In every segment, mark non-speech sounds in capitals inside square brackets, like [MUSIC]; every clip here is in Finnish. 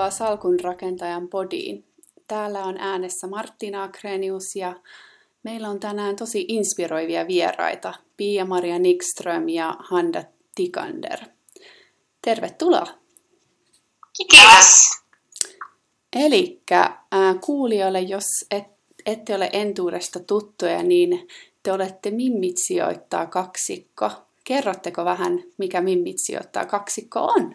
Tervetuloa Salkun rakentajan podiin. Täällä on äänessä Martina Akrenius ja meillä on tänään tosi inspiroivia vieraita, Pia-Maria Nikström ja Handa Tikander. Tervetuloa! Kiitos! Eli kuulijoille, jos et, ette ole entuudesta tuttuja, niin te olette Mimmit sijoittaa kaksikko. Kerrotteko vähän, mikä Mimmit sijoittaa kaksikko on?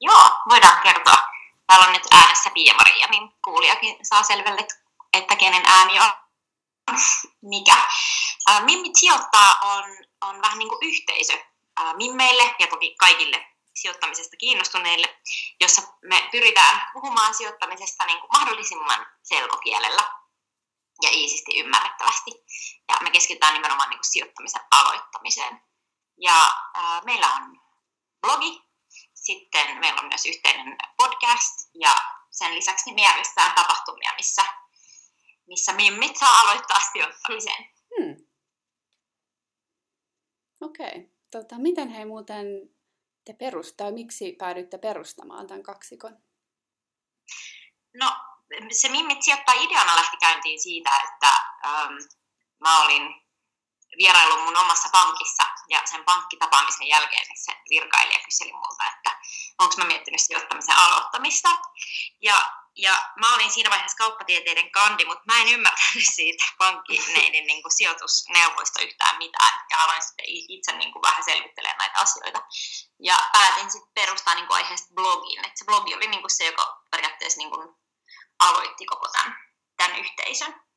Joo, voidaan kertoa. Täällä on nyt äänessä Pia-Maria, niin kuulijakin saa selville, että kenen ääni on mikä. Mimmit sijoittaa on, on vähän niin kuin yhteisö mimmeille ja toki kaikille sijoittamisesta kiinnostuneille, jossa me pyritään puhumaan sijoittamisesta niin kuin mahdollisimman selkokielellä ja iisisti ymmärrettävästi. Ja me keskitytään nimenomaan niin kuin sijoittamisen aloittamiseen. Ja ää, meillä on blogi, sitten meillä on myös yhteinen podcast ja sen lisäksi niin me järjestetään tapahtumia, missä, missä mimmit saa aloittaa sijoittamisen. Hmm. Okei. Okay. Tota, miten he muuten te perustaa, miksi päädyitte perustamaan tämän kaksikon? No, se Mimmit sijoittaa ideana lähti käyntiin siitä, että ähm, mä olin vierailu mun omassa pankissa ja sen pankkitapaamisen jälkeen niin se virkailija kyseli multa, että onko mä miettinyt sijoittamisen aloittamista. Ja, ja mä olin siinä vaiheessa kauppatieteiden kandi, mutta mä en ymmärtänyt [LAUGHS] siitä pankkineiden niin kuin sijoitusneuvoista yhtään mitään. Ja aloin sitten itse niin kuin vähän selvittelemään näitä asioita. Ja päätin sitten perustaa niin kuin aiheesta blogin. Et se blogi oli niin kuin se, joka periaatteessa niin kuin aloitti koko tämän, tämän yhteisön.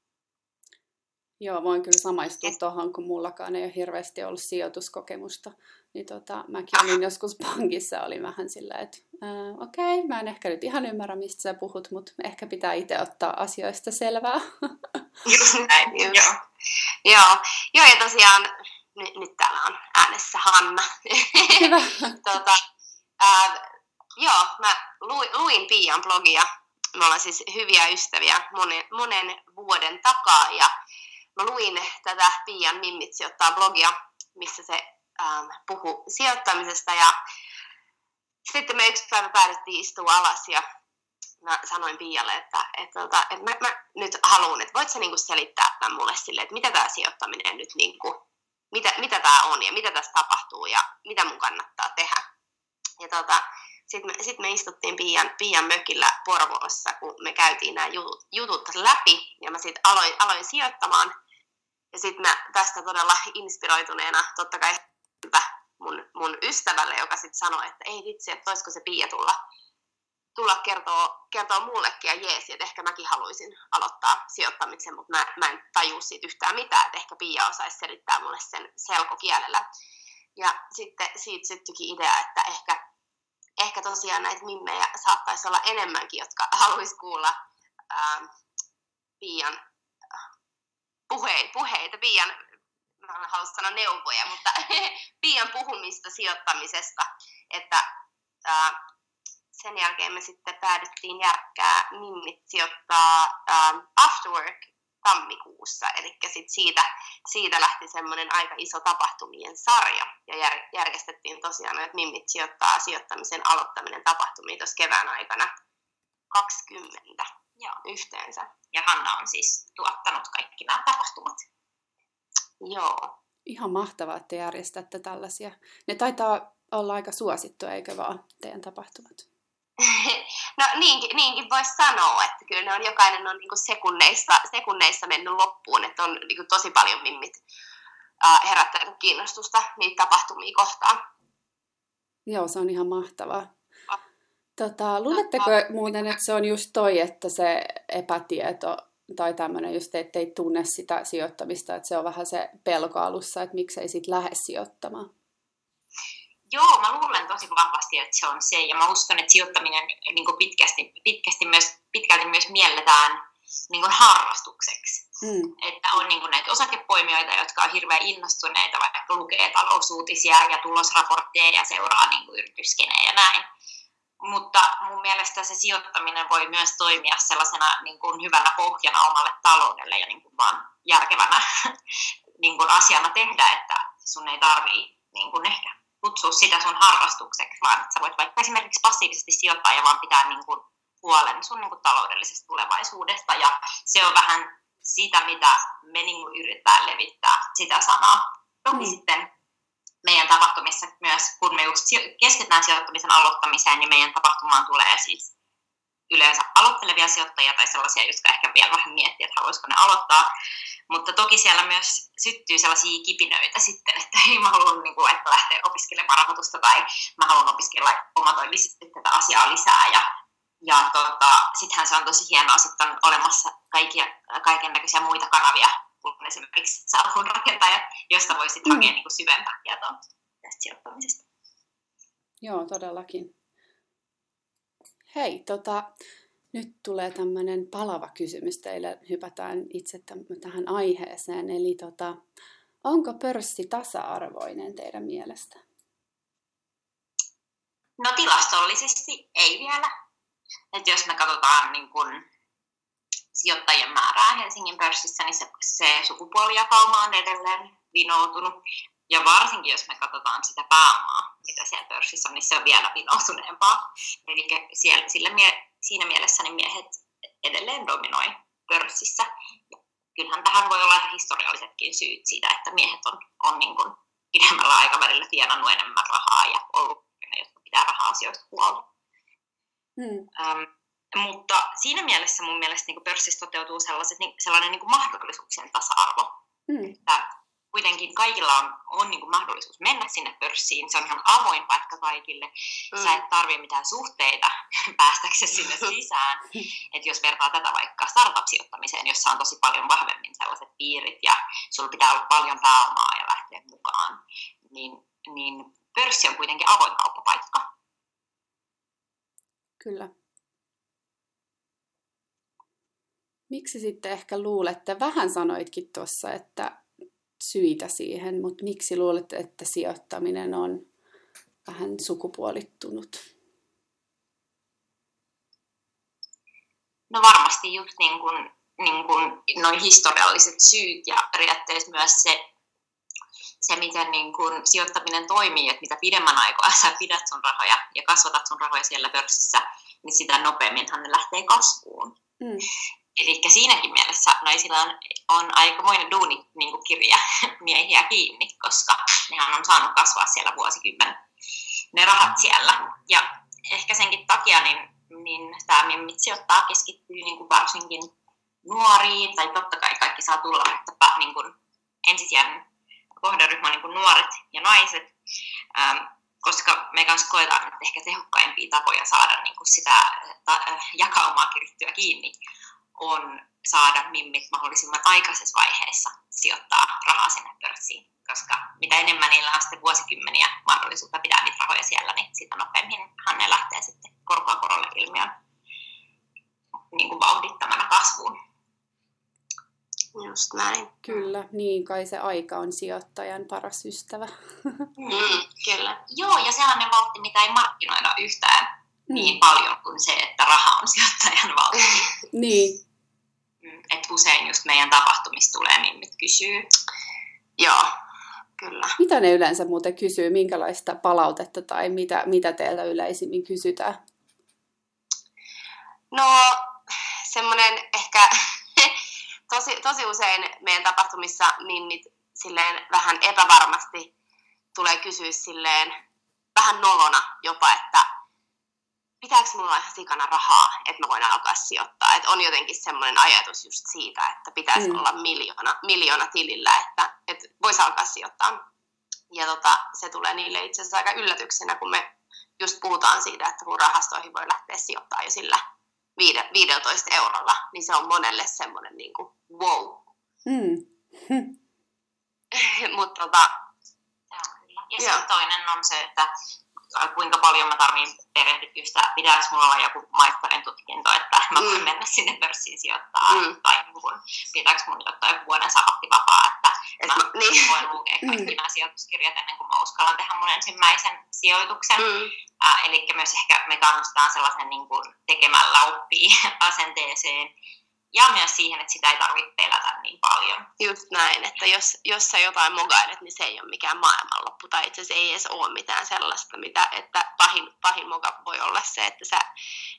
Joo, voin kyllä samaistua tuohon, kun mullakaan ei ole hirveästi ollut sijoituskokemusta. Niin tota, mäkin olin joskus pankissa, oli vähän sillä, että äh, okei, okay, mä en ehkä nyt ihan ymmärrä, mistä sä puhut, mutta ehkä pitää itse ottaa asioista selvää. [LAUGHS] Just näin, joo. joo. Joo, ja tosiaan nyt, nyt täällä on äänessä Hanna. Hyvä. [LAUGHS] tota, äh, joo, mä luin, luin Pian blogia. Me ollaan siis hyviä ystäviä monen, monen vuoden takaa ja mä luin tätä Pian Mimmit sijoittaa blogia, missä se ähm, puhuu sijoittamisesta ja sitten me yksi päivä päädyttiin istua alas ja mä sanoin Pialle, että, että, että, että mä, mä, nyt haluan, että voit sä niinku selittää tämän mulle sille, että mitä tämä sijoittaminen nyt, niinku, mitä, mitä tämä on ja mitä tässä tapahtuu ja mitä mun kannattaa tehdä. Ja tota, sitten me, sit me istuttiin Pian, Pian mökillä Porvoossa, kun me käytiin nämä jutut, jutut läpi, ja mä sitten aloin, aloin sijoittamaan. Ja sitten mä tästä todella inspiroituneena, totta kai mun, mun ystävälle, joka sitten sanoi, että ei vitsi, että olisiko se Pia tulla, tulla kertoa, kertoa mullekin ja jees, että ehkä mäkin haluaisin aloittaa sijoittamisen, mutta mä, mä en tajua siitä yhtään mitään, että ehkä Pia osaisi selittää mulle sen selkokielellä. Ja sitten siitä syttyikin idea, että ehkä ehkä tosiaan näitä mimmejä saattaisi olla enemmänkin, jotka [LAUGHS] haluaisi kuulla ää, Pian puhe, puheita, Pian, halua sanoa neuvoja, mutta [LAUGHS] Pian puhumista sijoittamisesta, että ää, sen jälkeen me sitten päädyttiin järkkää mimmit sijoittaa ää, Afterwork tammikuussa, eli sit siitä, siitä lähti semmoinen aika iso tapahtumien sarja, ja jär, järjestettiin tosiaan, että Mimmit sijoittaa sijoittamisen aloittaminen tapahtumia tuossa kevään aikana 20 Joo. yhteensä. Ja Hanna on siis tuottanut kaikki nämä tapahtumat. Joo. Ihan mahtavaa, että järjestätte tällaisia. Ne taitaa olla aika suosittuja, eikö vaan, teidän tapahtumat? [LAUGHS] No niinkin, niinkin voisi sanoa, että kyllä ne on, jokainen on niin sekunneissa, sekunneissa mennyt loppuun, että on niin tosi paljon mimmit herättänyt kiinnostusta niitä tapahtumia kohtaan. Joo, se on ihan mahtavaa. Tota, luuletteko muuten, että se on just toi, että se epätieto tai tämmöinen just, että ei tunne sitä sijoittamista, että se on vähän se pelko alussa, että miksei sit lähde sijoittamaan? Joo, mä luulen tosi vahvasti, että se on se. Ja mä uskon, että sijoittaminen niin pitkästi, pitkästi myös, pitkälti myös mielletään niin kuin harrastukseksi. Mm. Että on niin kuin näitä osakepoimijoita, jotka on hirveän innostuneita, vaikka lukee talousuutisia ja tulosraportteja ja seuraa niin kuin yrityskenejä ja näin. Mutta mun mielestä se sijoittaminen voi myös toimia sellaisena niin kuin hyvänä pohjana omalle taloudelle ja niin kuin vaan järkevänä [LAUGHS] niin kuin asiana tehdä, että sun ei tarvii niin kuin ehkä kutsua sitä sun harrastukseksi, vaan että sä voit vaikka esimerkiksi passiivisesti sijoittaa ja vaan pitää niin kuin huolen sun niin kuin taloudellisesta tulevaisuudesta. Ja se on vähän sitä, mitä me niin kuin yritetään levittää, sitä sanaa. Toki mm. sitten meidän tapahtumissa myös, kun me just keskitytään sijoittamisen aloittamiseen, niin meidän tapahtumaan tulee siis yleensä aloittelevia sijoittajia tai sellaisia, jotka ehkä vielä vähän miettii, että haluaisiko ne aloittaa. Mutta toki siellä myös syttyy sellaisia kipinöitä sitten, että ei mä haluan niin kuin, että lähteä opiskelemaan rahoitusta tai mä haluan opiskella omatoimisesti tätä asiaa lisää. Ja, ja tota, sittenhän se on tosi hienoa, sitten on olemassa kaikkia, kaiken näköisiä muita kanavia, kuin esimerkiksi salkun rakentajat, josta voi sitten mm. hakea niin kuin syvempää tietoa tästä sijoittamisesta. Joo, todellakin. Hei, tota, nyt tulee tämmöinen palava kysymys teille. Hypätään itse tähän aiheeseen. Eli tota, onko pörssi tasa-arvoinen teidän mielestä? No tilastollisesti ei vielä. Et jos me katsotaan niin kun sijoittajien määrää Helsingin pörssissä, niin se, se sukupuolijakauma on edelleen vinoutunut. Ja varsinkin jos me katsotaan sitä pääomaa, mitä siellä pörssissä on, niin se on vielä vinoutuneempaa. Eli siellä, sillä mie, siinä mielessä niin miehet edelleen dominoi pörssissä. Ja kyllähän tähän voi olla historiallisetkin syyt siitä, että miehet on, on niin kuin pidemmällä aikavälillä tienannut enemmän rahaa ja ollut jotka pitää raha-asioista huolta. Hmm. Ähm, mutta siinä mielessä mun mielestä niin pörssissä toteutuu sellaiset, niin, sellainen niin kuin mahdollisuuksien tasa-arvo. Hmm. Että kuitenkin kaikilla on, on niin kuin mahdollisuus mennä sinne pörssiin. Se on ihan avoin paikka kaikille. Mm. Sä et tarvii mitään suhteita [LAUGHS] päästäksesi sinne [LAUGHS] sisään. Et jos vertaa tätä vaikka startup-sijoittamiseen, jossa on tosi paljon vahvemmin sellaiset piirit ja sulla pitää olla paljon pääomaa ja lähteä mukaan, niin, niin pörssi on kuitenkin avoin kauppapaikka. Kyllä. Miksi sitten ehkä luulette, vähän sanoitkin tuossa, että syitä siihen, mutta miksi luulette, että sijoittaminen on vähän sukupuolittunut? No varmasti just niin kuin, niin kuin noin historialliset syyt ja periaatteessa myös se, se miten niin kuin sijoittaminen toimii, että mitä pidemmän aikaa sä pidät sun rahoja ja kasvatat sun rahoja siellä pörssissä, niin sitä nopeamminhan ne lähtee kasvuun. Mm. Eli siinäkin mielessä naisilla on, on aikamoinen duuni niin kuin kirja [LAUGHS] miehiä kiinni, koska nehän on saanut kasvaa siellä vuosikymmen ne rahat siellä. Ja ehkä senkin takia niin, niin tämä Mimmit sijoittaa keskittyy niin kuin varsinkin nuoriin, tai totta kai kaikki saa tulla, mutta niin kuin ensisijainen kohderyhmä on niin nuoret ja naiset, ähm, koska me kanssa koetaan, että ehkä tehokkaimpia tapoja saada niin kuin sitä ta, äh, jakaumaa kirittyä kiinni on saada mimmit mahdollisimman aikaisessa vaiheessa sijoittaa rahaa sinne pörssiin. Koska mitä enemmän niillä on sitten vuosikymmeniä mahdollisuutta pitää niitä rahoja siellä, niin sitä nopeamminhan ne lähtee sitten korkoa korolle ilmiön niin kuin vauhdittamana kasvuun. Just näin. Kyllä, niin kai se aika on sijoittajan paras ystävä. Mm, [LAUGHS] kyllä. Joo, ja se on ne vauhti, mitä ei markkinoida yhtään mm. niin paljon kuin se, että raha on sijoittajan vauhti. niin, että usein just meidän tapahtumista tulee mimmit kysyy. Joo, kyllä. Mitä ne yleensä muuten kysyy? Minkälaista palautetta tai mitä, mitä teiltä yleisimmin kysytään? No, semmoinen ehkä [LAUGHS] tosi, tosi usein meidän tapahtumissa mimmit silleen vähän epävarmasti tulee kysyä silleen vähän nolona jopa, että mulla ihan sikana rahaa, että mä voin alkaa sijoittaa. Että on jotenkin semmoinen ajatus just siitä, että pitäisi mm. olla miljoona, miljoona tilillä, että, että voisi alkaa sijoittaa. Ja tota, se tulee niille itse asiassa aika yllätyksenä, kun me just puhutaan siitä, että kun rahastoihin voi lähteä sijoittamaan jo sillä 15 eurolla, niin se on monelle semmoinen niin kuin wow. Mm. [LAUGHS] Mutta tota, ja sitten toinen on se, että kuinka paljon mä tarvin perehdytystä, pitääkö mulla olla joku maistarin tutkinto, että mä voin mm. mennä sinne pörssiin sijoittaa, mm. tai niin kun, pitääkö mun ottaa joku vuoden sabattivapaa, että Et mä, mä niin. voin lukea kaikki mm. nämä sijoituskirjat ennen kuin mä uskallan tehdä mun ensimmäisen sijoituksen. Mm. Äh, eli myös ehkä me kannustetaan sellaisen niin kuin tekemällä oppii [LAUGHS] asenteeseen, ja myös siihen, että sitä ei tarvitse pelätä niin paljon. Just näin, että jos, jos sä jotain mogailet, niin se ei ole mikään maailmanloppu, tai itse asiassa ei edes ole mitään sellaista, mitä, että pahin, pahin moka voi olla se, että sä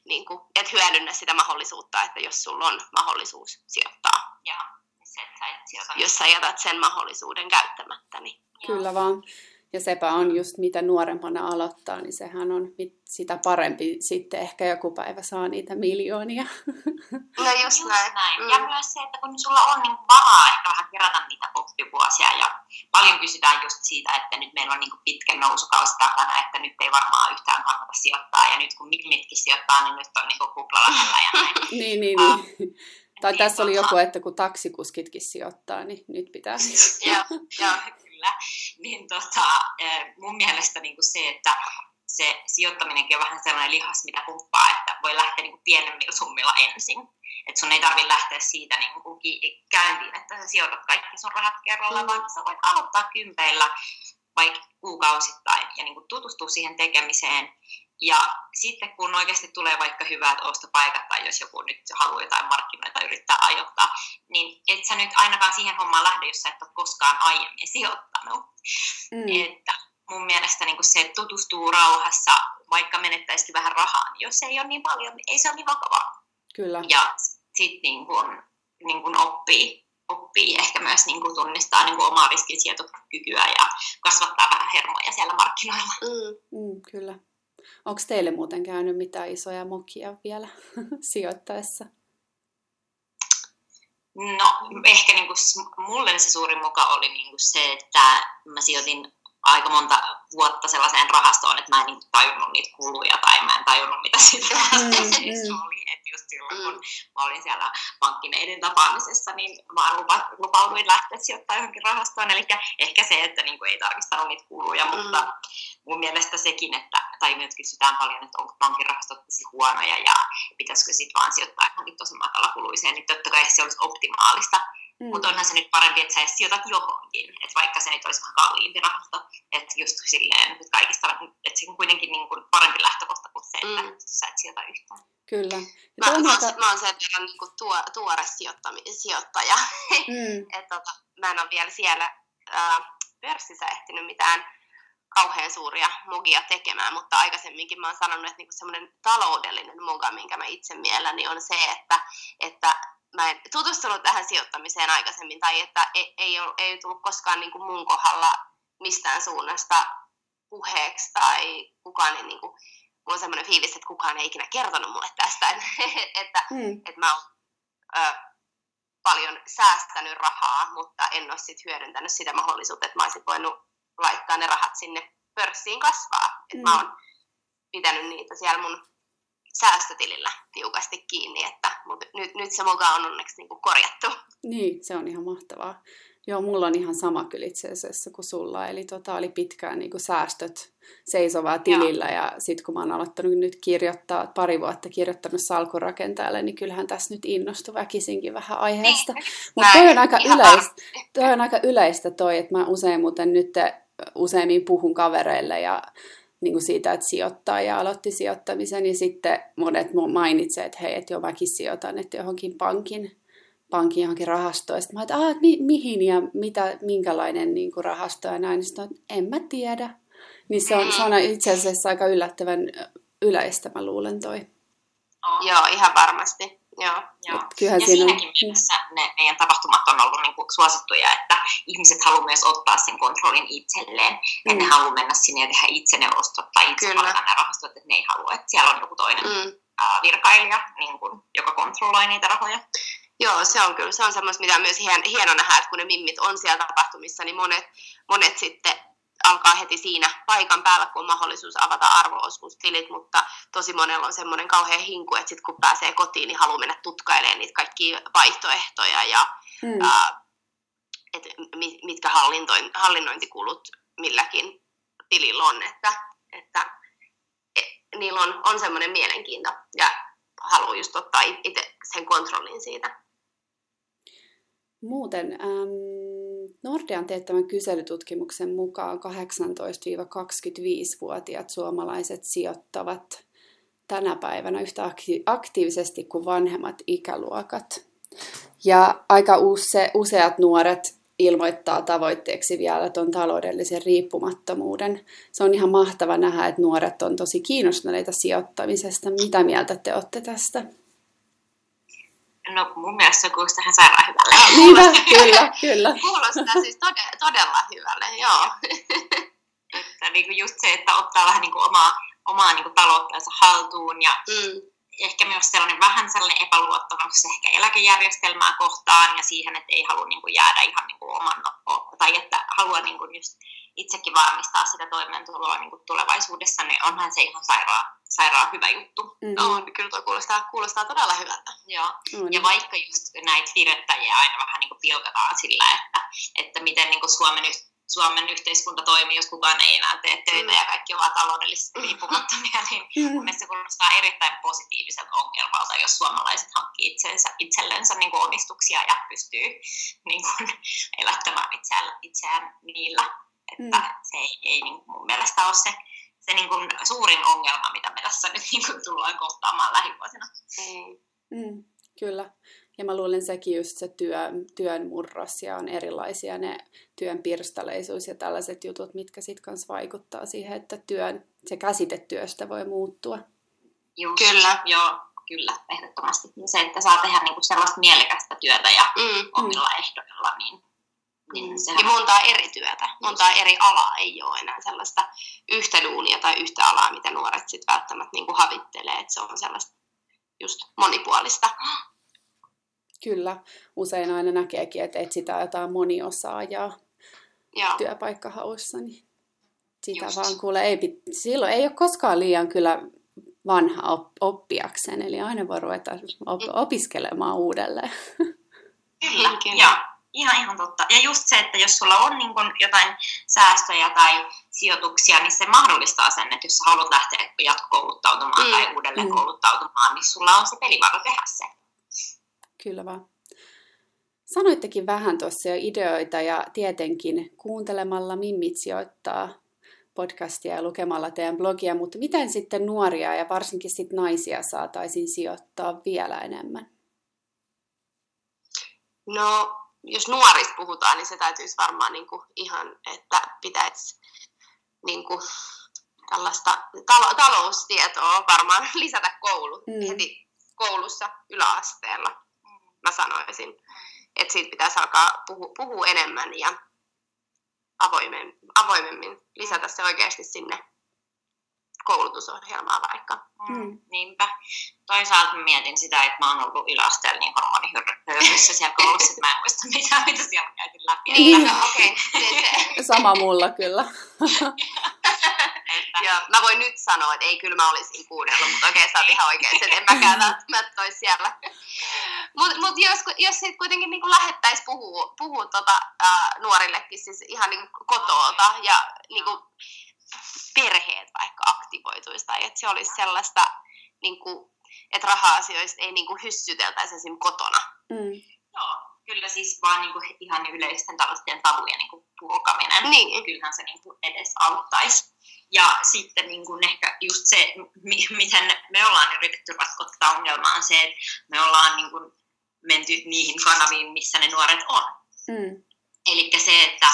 niin kuin, et hyödynnä sitä mahdollisuutta, että jos sulla on mahdollisuus sijoittaa. Ja se, että sä et sijoita. Jos sä jätät sen mahdollisuuden käyttämättä, niin Kyllä vaan. Ja sepä on just mitä nuorempana aloittaa, niin sehän on sitä parempi sitten ehkä joku päivä saa niitä miljoonia. [LAUGHS] No just, just näin. näin. Mm. Ja myös se, että kun sulla on niin varaa ehkä vähän kerätä niitä oppivuosia ja paljon kysytään just siitä, että nyt meillä on niin pitkä nousukausi takana, että nyt ei varmaan yhtään kannata sijoittaa ja nyt kun mitkin sijoittaa, niin nyt on niin kupla lähellä ja näin. [LAUGHS] niin, niin, niin. Uh, tai niin, tässä oli joku, että kun taksikuskitkin sijoittaa, niin nyt pitää. Joo, joo kyllä, niin tota, mun mielestä niin kuin se, että se sijoittaminenkin on vähän sellainen lihas, mitä pumppaa, että voi lähteä niin kuin pienemmillä summilla ensin. Että sun ei tarvitse lähteä siitä niin kuin käyntiin, että sä sijoitat kaikki sun rahat kerralla, mm. vaan sä voit aloittaa kympeillä vaikka kuukausittain ja niin kuin tutustua siihen tekemiseen ja sitten kun oikeasti tulee vaikka hyvät ostopaikat tai jos joku nyt haluaa jotain markkinoita yrittää ajoittaa, niin et sä nyt ainakaan siihen hommaan lähde, jos sä et ole koskaan aiemmin sijoittanut. Mm. Että mun mielestä niin se, että tutustuu rauhassa, vaikka menettäisikin vähän rahaa, niin jos ei ole niin paljon, niin ei se ole niin vakavaa. Kyllä. Ja sitten niin kun, niin kun oppii, oppii ehkä myös niin kun tunnistaa niin kun omaa riskinsietokykyä ja kasvattaa vähän hermoja siellä markkinoilla. Mm. Mm, kyllä. Onko teille muuten käynyt mitään isoja mokia vielä [LAUGHS] sijoittaessa? No ehkä niin kuin, mulle se suurin moka oli niin kuin se, että mä sijoitin aika monta vuotta sellaiseen rahastoon, että mä en niin tajunnut niitä kuluja tai mä en tajunnut mitä siitä mm, siis mm. [LAUGHS] oli. Että just silloin kun mä olin siellä pankkineiden tapaamisessa, niin mä lupa, lupauduin lähteä sijoittamaan johonkin rahastoon. Eli ehkä se, että niin kuin ei tarkistanut niitä kuluja, mm. mutta mun mielestä sekin, että, tai myös kysytään paljon, että onko pankin rahastot tosi huonoja ja pitäisikö sitten vaan sijoittaa johonkin tosi matalakuluiseen, niin totta kai se olisi optimaalista. Mm. Mutta onhan se nyt parempi, että sä edes sijoitat johonkin, että vaikka se nyt olisi vähän kalliimpi rahasto, että just silleen, että kaikista, että se on kuitenkin niin kuin parempi lähtökohta kuin se, että mm. sä et sijoita yhtään. Kyllä. Mä, mä, aika... mä oon sen verran niin kuin tuo, tuore sijoittaja, mm. [LAUGHS] että tota, mä en ole vielä siellä äh, pörssissä ehtinyt mitään kauhean suuria mogia tekemään, mutta aikaisemminkin mä oon sanonut, että niinku semmoinen taloudellinen moga, minkä mä itse mielelläni, niin on se, että, että mä en tutustunut tähän sijoittamiseen aikaisemmin, tai että ei, ei, ole, ei tullut koskaan niin kuin mun kohdalla mistään suunnasta puheeksi, tai kukaan ei, niin kuin, mulla on semmoinen fiilis, että kukaan ei ikinä kertonut mulle tästä, [LAUGHS] että, mm. että mä oon ö, paljon säästänyt rahaa, mutta en ole sit hyödyntänyt sitä mahdollisuutta, että mä olisin voinut laittaa ne rahat sinne pörssiin kasvaa. Mm. Et mä oon pitänyt niitä siellä mun säästötilillä tiukasti kiinni, että nyt, nyt se mukaan on onneksi niin kuin korjattu. Niin, se on ihan mahtavaa. Joo, mulla on ihan sama kyllä itse asiassa kuin sulla, eli tota, oli pitkään niin kuin säästöt seisovaa tilillä, Joo. ja sitten kun mä oon aloittanut nyt kirjoittaa, pari vuotta kirjoittanut salkurakentajalle, niin kyllähän tässä nyt innostui väkisinkin vähän aiheesta. Niin. Mutta toi on aika yleistä, toi on aika yleistä toi, että mä usein muuten nyt useimmin puhun kavereille ja niin kuin siitä, että sijoittaa ja aloitti sijoittamisen, niin sitten monet mainitsevat, että hei, että jo mäkin sijoitan, että johonkin pankin, pankin johonkin rahastoon. Sitten mä että, mi- mihin ja mitä, minkälainen niin kuin rahasto ja näin. Sitten en mä tiedä. Niin se on, se on itse asiassa aika yllättävän yleistä, mä luulen toi. Oh. Joo, ihan varmasti. Joo. Joo. ja siinäkin on... mielessä ne meidän tapahtumat on ollut niin kuin suosittuja, että ihmiset haluavat myös ottaa sen kontrollin itselleen. Mm. Että ne haluaa mennä sinne ja tehdä itse ne ostot tai itse Kyllä. ne rahastot, että ne ei halua, että siellä on joku toinen mm. virkailija, niin kuin, joka kontrolloi niitä rahoja. Joo, se on kyllä. Se on semmoista, mitä myös hien, hieno nähdä, että kun ne mimmit on siellä tapahtumissa, niin monet, monet sitten alkaa heti siinä paikan päällä, kun on mahdollisuus avata arvoosuustilit, mutta tosi monella on semmoinen kauhean hinku, että sitten kun pääsee kotiin, niin haluaa mennä tutkailemaan niitä kaikkia vaihtoehtoja ja mm. ää, et mitkä hallinnointikulut milläkin tilillä on, että, että et, niillä on, on semmoinen mielenkiinto ja haluaa just ottaa itse sen kontrollin siitä. Muuten, ähm, Nordean teettämän kyselytutkimuksen mukaan 18-25-vuotiaat suomalaiset sijoittavat tänä päivänä yhtä aktiivisesti kuin vanhemmat ikäluokat. Ja aika use, useat nuoret ilmoittaa tavoitteeksi vielä tuon taloudellisen riippumattomuuden. Se on ihan mahtava nähdä, että nuoret on tosi kiinnostuneita sijoittamisesta. Mitä mieltä te olette tästä? No mun mielestä se kuulostaa ihan sairaan hyvälle. Niinpä, kyllä, kyllä. [LAUGHS] Kuulostaa siis todella, todella hyvälle, joo. [LAUGHS] että niin kuin just se, että ottaa vähän niin kuin omaa, omaa niin kuin talouttansa haltuun ja mm ehkä myös sellainen vähän sellainen epäluottamus ehkä eläkejärjestelmää kohtaan ja siihen, että ei halua niin kuin jäädä ihan niin kuin oman, tai että haluaa niin kuin just itsekin varmistaa sitä toimeentuloa niin kuin tulevaisuudessa, niin onhan se ihan sairaan, sairaan hyvä juttu. Mm-hmm. On, kyllä tuo kuulostaa, kuulostaa todella hyvältä. Joo. Mm-hmm. Ja vaikka just näitä virettäjiä aina vähän niin kuin pilkataan sillä, että, että miten niin kuin Suomen Suomen yhteiskunta toimii, jos kukaan ei enää tee töitä mm. ja kaikki ovat taloudellisesti riippumattomia, niin [LAUGHS] mm. mielestäni se kuulostaa erittäin positiiviselta ongelmalta, jos suomalaiset hankkii itsensä, itsellensä niin kuin omistuksia ja pystyy niin kuin, [LAUGHS] elättämään itseään, itseään niillä. Että mm. se ei, ei niin kuin mun mielestä ole se, se niin kuin suurin ongelma, mitä me tässä nyt niin kuin tullaan kohtaamaan lähivuosina. Mm. Mm, kyllä. Ja mä luulen sekin just se työ, työn murros ja on erilaisia ne työn pirstaleisuus ja tällaiset jutut, mitkä sitten kanssa vaikuttaa siihen, että työn, se käsite työstä voi muuttua. Just, kyllä. Joo, kyllä, ehdottomasti. Ja se, että saa tehdä niinku sellaista mielekästä työtä ja mm. omilla mm. ehdoilla, niin niin mm. ja montaa eri työtä, montaa eri alaa ei ole enää sellaista yhtä duunia tai yhtä alaa, mitä nuoret sitten välttämättä niin kuin havittelee, että se on sellaista just monipuolista. Kyllä, usein aina näkeekin, että etsitään jotain moniosaajaa Joo. työpaikkahaussa, niin sitä Just. vaan kuule, ei, silloin ei ole koskaan liian kyllä vanha oppiakseen, eli aina voi ruveta op- mm. opiskelemaan uudelleen. Kyllä, [LAUGHS] kyllä. Ihan, ihan totta. Ja just se, että jos sulla on niin kun jotain säästöjä tai sijoituksia, niin se mahdollistaa sen, että jos sä haluat lähteä jatkokouluttautumaan mm. tai uudelleen mm. kouluttautumaan, niin sulla on se pelivara tehdä se. Kyllä vaan. Sanoittekin vähän tuossa jo ideoita ja tietenkin kuuntelemalla Mimmit sijoittaa podcastia ja lukemalla teidän blogia, mutta miten sitten nuoria ja varsinkin sitten naisia saataisiin sijoittaa vielä enemmän? No, jos nuorista puhutaan, niin se täytyisi varmaan niin kuin ihan, että pitäisi niin kuin tällaista tal- taloustietoa varmaan [LAUGHS] lisätä koulu, mm. heti koulussa yläasteella mä sanoisin. Että siitä pitäisi alkaa puhua, puhua enemmän ja avoimen, avoimemmin lisätä se oikeasti sinne koulutusohjelmaa vaikka. Mm. Niinpä. Toisaalta mietin sitä, että mä oon ollut yläasteella niin hormonihyrryssä siellä koulussa, että mä en muista mitä, mitä siellä käytin läpi. Niin, no, okei. Okay. Sama mulla kyllä. [LAUGHS] Joo, mä voin nyt sanoa, että ei kyllä mä olisin kuunnellut, mutta okei, sä oot ihan oikein, että en mäkään [LAUGHS] välttämättä olisi siellä. Mutta mut jos, jos sit kuitenkin niin lähettäisiin puhua, puhua tota, ää, nuorillekin siis ihan niin kotoota ja niin kuin, perheet vaikka aktivoituisi tai että se olisi sellaista, niin kuin, että raha-asioista ei niin kuin hyssyteltäisi esim. kotona. Mm. Joo, kyllä siis vaan niin kuin ihan yleisten tällaisten tabujen niin kuin purkaminen. Niin. Kyllähän se niin kuin edes auttaisi. Ja sitten niin kuin ehkä just se, miten me ollaan yritetty ratkoa tätä ongelmaa, on se, että me ollaan niin kuin menty niihin kanaviin, missä ne nuoret on. Mm. Eli se, että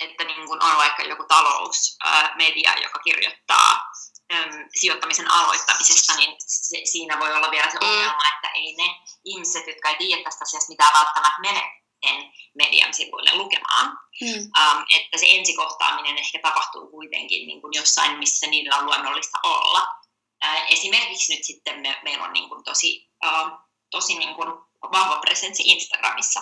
että niin kuin on vaikka joku talousmedia, joka kirjoittaa äm, sijoittamisen aloittamisesta, niin se, siinä voi olla vielä se mm. ongelma, että ei ne ihmiset, jotka ei tiedä tästä asiasta mitään välttämättä mene sen median sivuille lukemaan. Mm. Um, että se ensikohtaaminen ehkä tapahtuu kuitenkin niin kuin jossain, missä niillä on luonnollista olla. Uh, esimerkiksi nyt sitten me, meillä on niin kuin tosi, uh, tosi niin kuin vahva presenssi Instagramissa,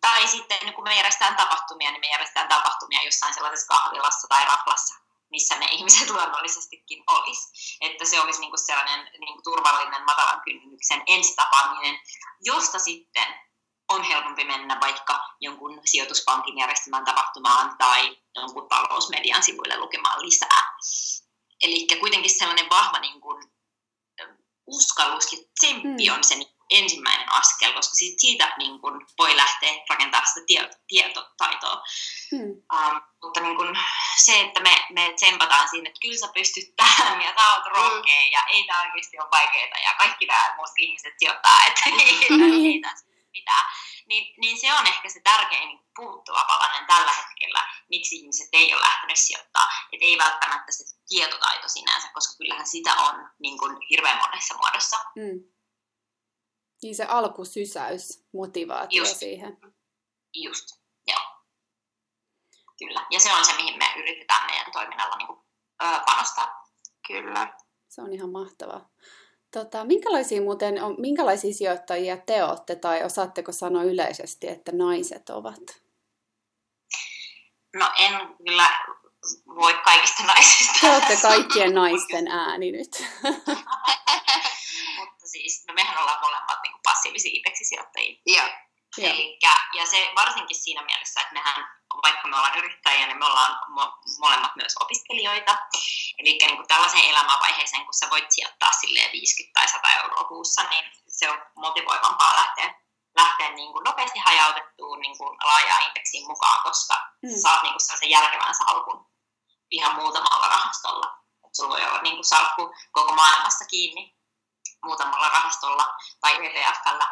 tai sitten kun me järjestetään tapahtumia, niin me järjestetään tapahtumia jossain sellaisessa kahvilassa tai raflassa, missä ne [LAUGHS] ihmiset luonnollisestikin olisi. Että se olisi niinku sellainen niinku turvallinen matalan kynnyksen ensitapaaminen, josta sitten on helpompi mennä vaikka jonkun sijoituspankin järjestämään tapahtumaan tai jonkun talousmedian sivuille lukemaan lisää. Eli kuitenkin sellainen vahva niin kuin, uskallus ja tsemppi mm. on se ensimmäinen askel, koska siitä, siitä niin kun voi lähteä rakentamaan sitä tieto, tietotaitoa. Hmm. Um, mutta niin kun se, että me, me tsempataan siinä, että kyllä sä pystyt tähän ja sä oot rohkea ja ei tämä oikeasti ole vaikeaa ja kaikki nämä muut ihmiset sijoittaa, että ei, ei, ei, ei mitään. Niin, niin se on ehkä se tärkein puuttuva palanen tällä hetkellä, miksi ihmiset ei ole lähtenyt sijoittaa. Että ei välttämättä se tietotaito sinänsä, koska kyllähän sitä on niin kuin hirveän monessa muodossa. Mm. Niin se alkusysäys, motivaatio Just. siihen. Just. Kyllä. Ja se on se, mihin me yritetään meidän toiminnalla niin kuin, ö, panostaa. Kyllä. Se on ihan mahtavaa. Tota, minkälaisia, muuten, minkälaisia sijoittajia te olette, tai osaatteko sanoa yleisesti, että naiset ovat? No en kyllä voi kaikista naisista. Te olette kaikkien [LAUGHS] naisten ääni nyt. [LAUGHS] Mutta siis, no mehän ollaan molemmat niin kuin passiivisia indeksisijoittajia. Joo. Elikkä, ja se varsinkin siinä mielessä, että mehän, vaikka me ollaan yrittäjiä, niin me ollaan mo- molemmat myös opiskelijoita. Eli niin kuin tällaiseen elämänvaiheeseen, kun sä voit sijoittaa 50 tai 100 euroa kuussa, niin se on motivoivampaa lähteä, lähteä niin kuin nopeasti hajautettuun niin kuin laajaan indeksiin mukaan, koska mm. saat niin kuin sellaisen järkevän salkun ihan muutamalla rahastolla. Et sulla voi olla niin kuin salkku koko maailmassa kiinni muutamalla rahastolla tai ETFllä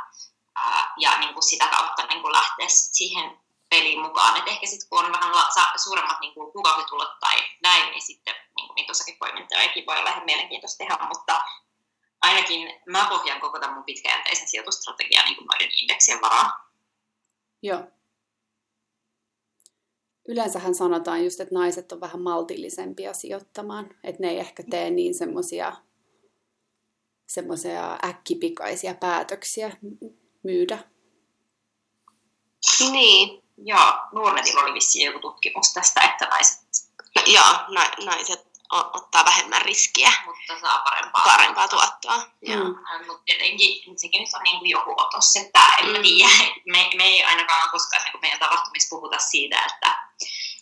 ja niin kuin sitä kautta niin kuin lähteä siihen peliin mukaan. Et ehkä sitten kun on vähän la- suuremmat niin kuin tai näin, niin sitten niin kuin niitä osakepoimintojakin voi olla ihan mielenkiintoista tehdä, mutta ainakin mä pohjaan koko tämän mun pitkäjänteisen sijoitustrategian niin kuin noiden indeksien varaan. Joo. Yleensähän sanotaan just, että naiset on vähän maltillisempia sijoittamaan, että ne ei ehkä tee niin semmoisia semmoisia äkkipikaisia päätöksiä myydä. Niin. Joo, Nuornetilla oli vissiin joku tutkimus tästä, että naiset... No, joo, na- naiset ottaa vähemmän riskiä. Mutta saa parempaa, parempaa tuottoa. Mm. Mutta tietenkin sekin nyt on niin kuin joku otos, että en mm. mä tiedä. Me, me ei ainakaan koskaan niin meidän tapahtumissa puhuta siitä, että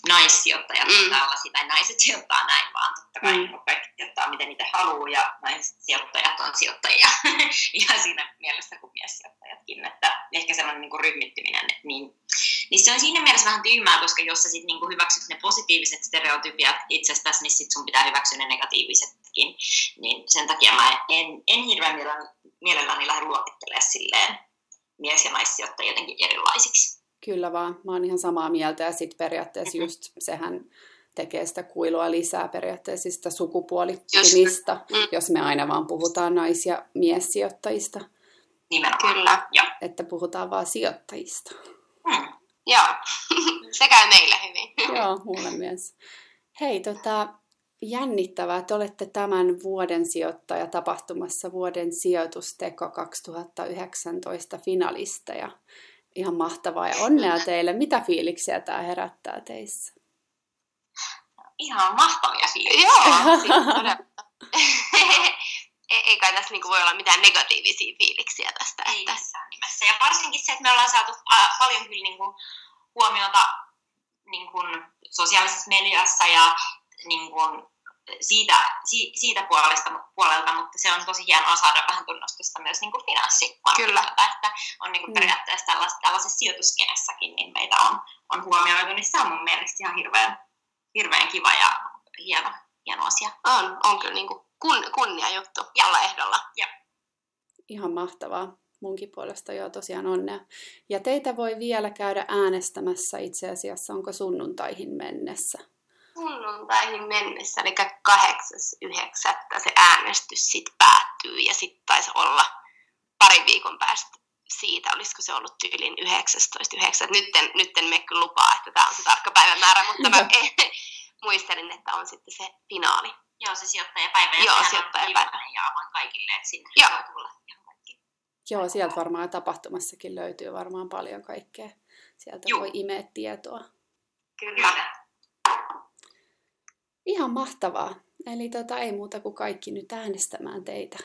naissijoittajat mm. tällaisia, tai naiset sijoittaa näin, vaan totta kai mm. kaikki sijoittaa miten niitä haluaa, ja naissijoittajat on sijoittajia [LAUGHS] ihan siinä mielessä kuin miessijoittajatkin, että ehkä semmoinen niin ryhmittyminen, niin, niin se on siinä mielessä vähän tyhmää, koska jos sä sitten niin hyväksyt ne positiiviset stereotypiat itsestäsi, niin sit sun pitää hyväksyä ne negatiivisetkin, niin sen takia mä en, en hirveän mielelläni lähde luokittelemaan silleen mies- ja naissijoittajia jotenkin erilaisiksi. Kyllä vaan, mä oon ihan samaa mieltä ja sitten periaatteessa just sehän tekee sitä kuilua lisää periaatteessa sitä sukupuolitumista, mm. jos me aina vaan puhutaan nais- ja miessijoittajista. Nimenomaan. Kyllä. Ja. Että puhutaan vaan sijoittajista. Mm. Joo, [LAUGHS] se käy meille hyvin. Joo, mulle myös. Hei, tota, jännittävää, että olette tämän vuoden sijoittaja tapahtumassa vuoden sijoitusteko 2019 finalisteja ihan mahtavaa ja onnea teille. Mitä fiiliksiä tämä herättää teissä? Ihan mahtavia fiiliksiä. Joo, siis [LAUGHS] ei, ei kai tässä niinku voi olla mitään negatiivisia fiiliksiä tästä. Ei että... missään nimessä. Ja varsinkin se, että me ollaan saatu äh, paljon kyllä niinku huomiota niinku sosiaalisessa mediassa ja niinku siitä, si, siitä puolesta, puolelta, mutta se on tosi hienoa saada vähän tunnustusta myös niin finanssimarkkinoilta, että on niin kuin mm. periaatteessa tällaisessa, tällaisessa sijoituskenessäkin, niin meitä on, on huomioitu, niin se on mun mielestä ihan hirveän, hirveän kiva ja hieno, hieno asia. On, on kyllä niin kuin kun, kunnia juttu ja. olla ehdolla. Ja. Ihan mahtavaa. Munkin puolesta joo tosiaan onnea. Ja teitä voi vielä käydä äänestämässä itse asiassa, onko sunnuntaihin mennessä? Sunnuntaihin mennessä, eli 8.9. se äänestys sitten päättyy ja sitten taisi olla pari viikon päästä siitä, olisiko se ollut tyylin 19.9. Nyt en, nyt en mene kyllä lupaa, että tämä on se tarkka päivämäärä, mutta mä [LAUGHS] muistelin, että on sitten se finaali. Joo, se sijoittajapäivä. Joo, sijoittajapäivä. Ja vaan kaikille, että sinne Joo. voi tulla ihan kaikki. Joo, sieltä varmaan tapahtumassakin löytyy varmaan paljon kaikkea. Sieltä Juh. voi imeä tietoa. Kyllä. Kyllä. Ihan mahtavaa. Eli tota, ei muuta kuin kaikki nyt äänestämään teitä.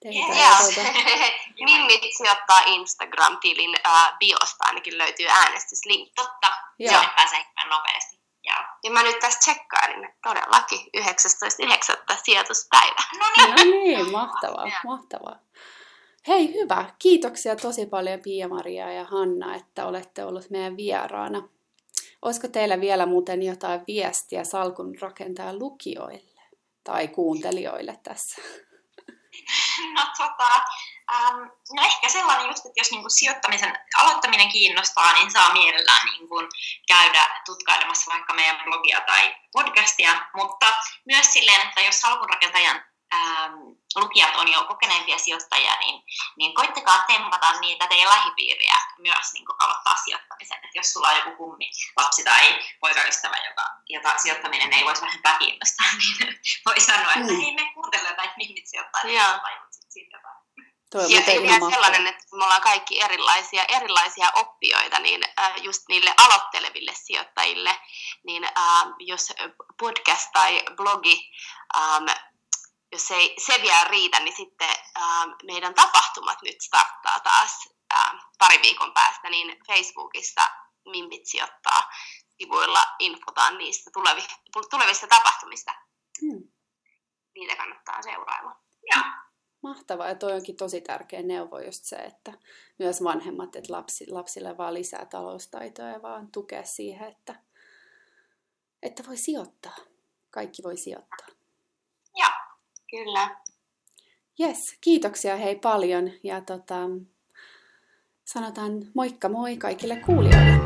teitä yeah. tuota... [LAUGHS] Mimmit sijoittaa Instagram-tilin uh, biosta ainakin löytyy äänestyslink. Totta, Joo. Joo. pääsee nopeasti. Joo. Ja mä nyt tässä tsekkailin, että todellakin 19.9. sijoituspäivä. No niin, [LAUGHS] no niin mahtavaa, mahtavaa. Hei, hyvä. Kiitoksia tosi paljon Pia-Maria ja Hanna, että olette olleet meidän vieraana. Olisiko teillä vielä muuten jotain viestiä salkun rakentaa lukijoille tai kuuntelijoille tässä? [LAUGHS] No, tota, ähm, no ehkä sellainen just, että jos niinku sijoittamisen aloittaminen kiinnostaa, niin saa mielellään niinku käydä tutkailemassa vaikka meidän blogia tai podcastia, mutta myös silleen, että jos salkunrakentajan ähm, lukijat on jo kokeneempia sijoittajia, niin, niin koittakaa tempata niitä teidän lähipiiriä myös niin aloittaa sijoittamisen. Et jos sulla on joku kummi lapsi tai poikaystävä, joka, jota sijoittaminen ei voisi vähempää kiinnostaa, [LAUGHS] niin voi sanoa, että mm. hei me kuuntele näitä mimmit sijoittaa, niin siitä jotain. Toi ja, ja sellainen, että me ollaan kaikki erilaisia, erilaisia oppijoita, niin äh, just niille aloitteleville sijoittajille, niin äh, jos podcast tai blogi ähm, jos ei se vielä riitä, niin sitten ää, meidän tapahtumat nyt starttaa taas ää, pari viikon päästä, niin Facebookissa Mimbit sijoittaa sivuilla infotaan niistä tulevi, tulevista tapahtumista. Hmm. Niitä kannattaa seurailla. Ja. Mahtavaa, ja toi onkin tosi tärkeä neuvo just se, että myös vanhemmat, että lapsi, lapsille vaan lisää taloustaitoa ja vaan tukea siihen, että, että voi sijoittaa. Kaikki voi sijoittaa. Joo. Kyllä. Yes, kiitoksia hei paljon ja tota, sanotaan moikka moi kaikille kuulijoille.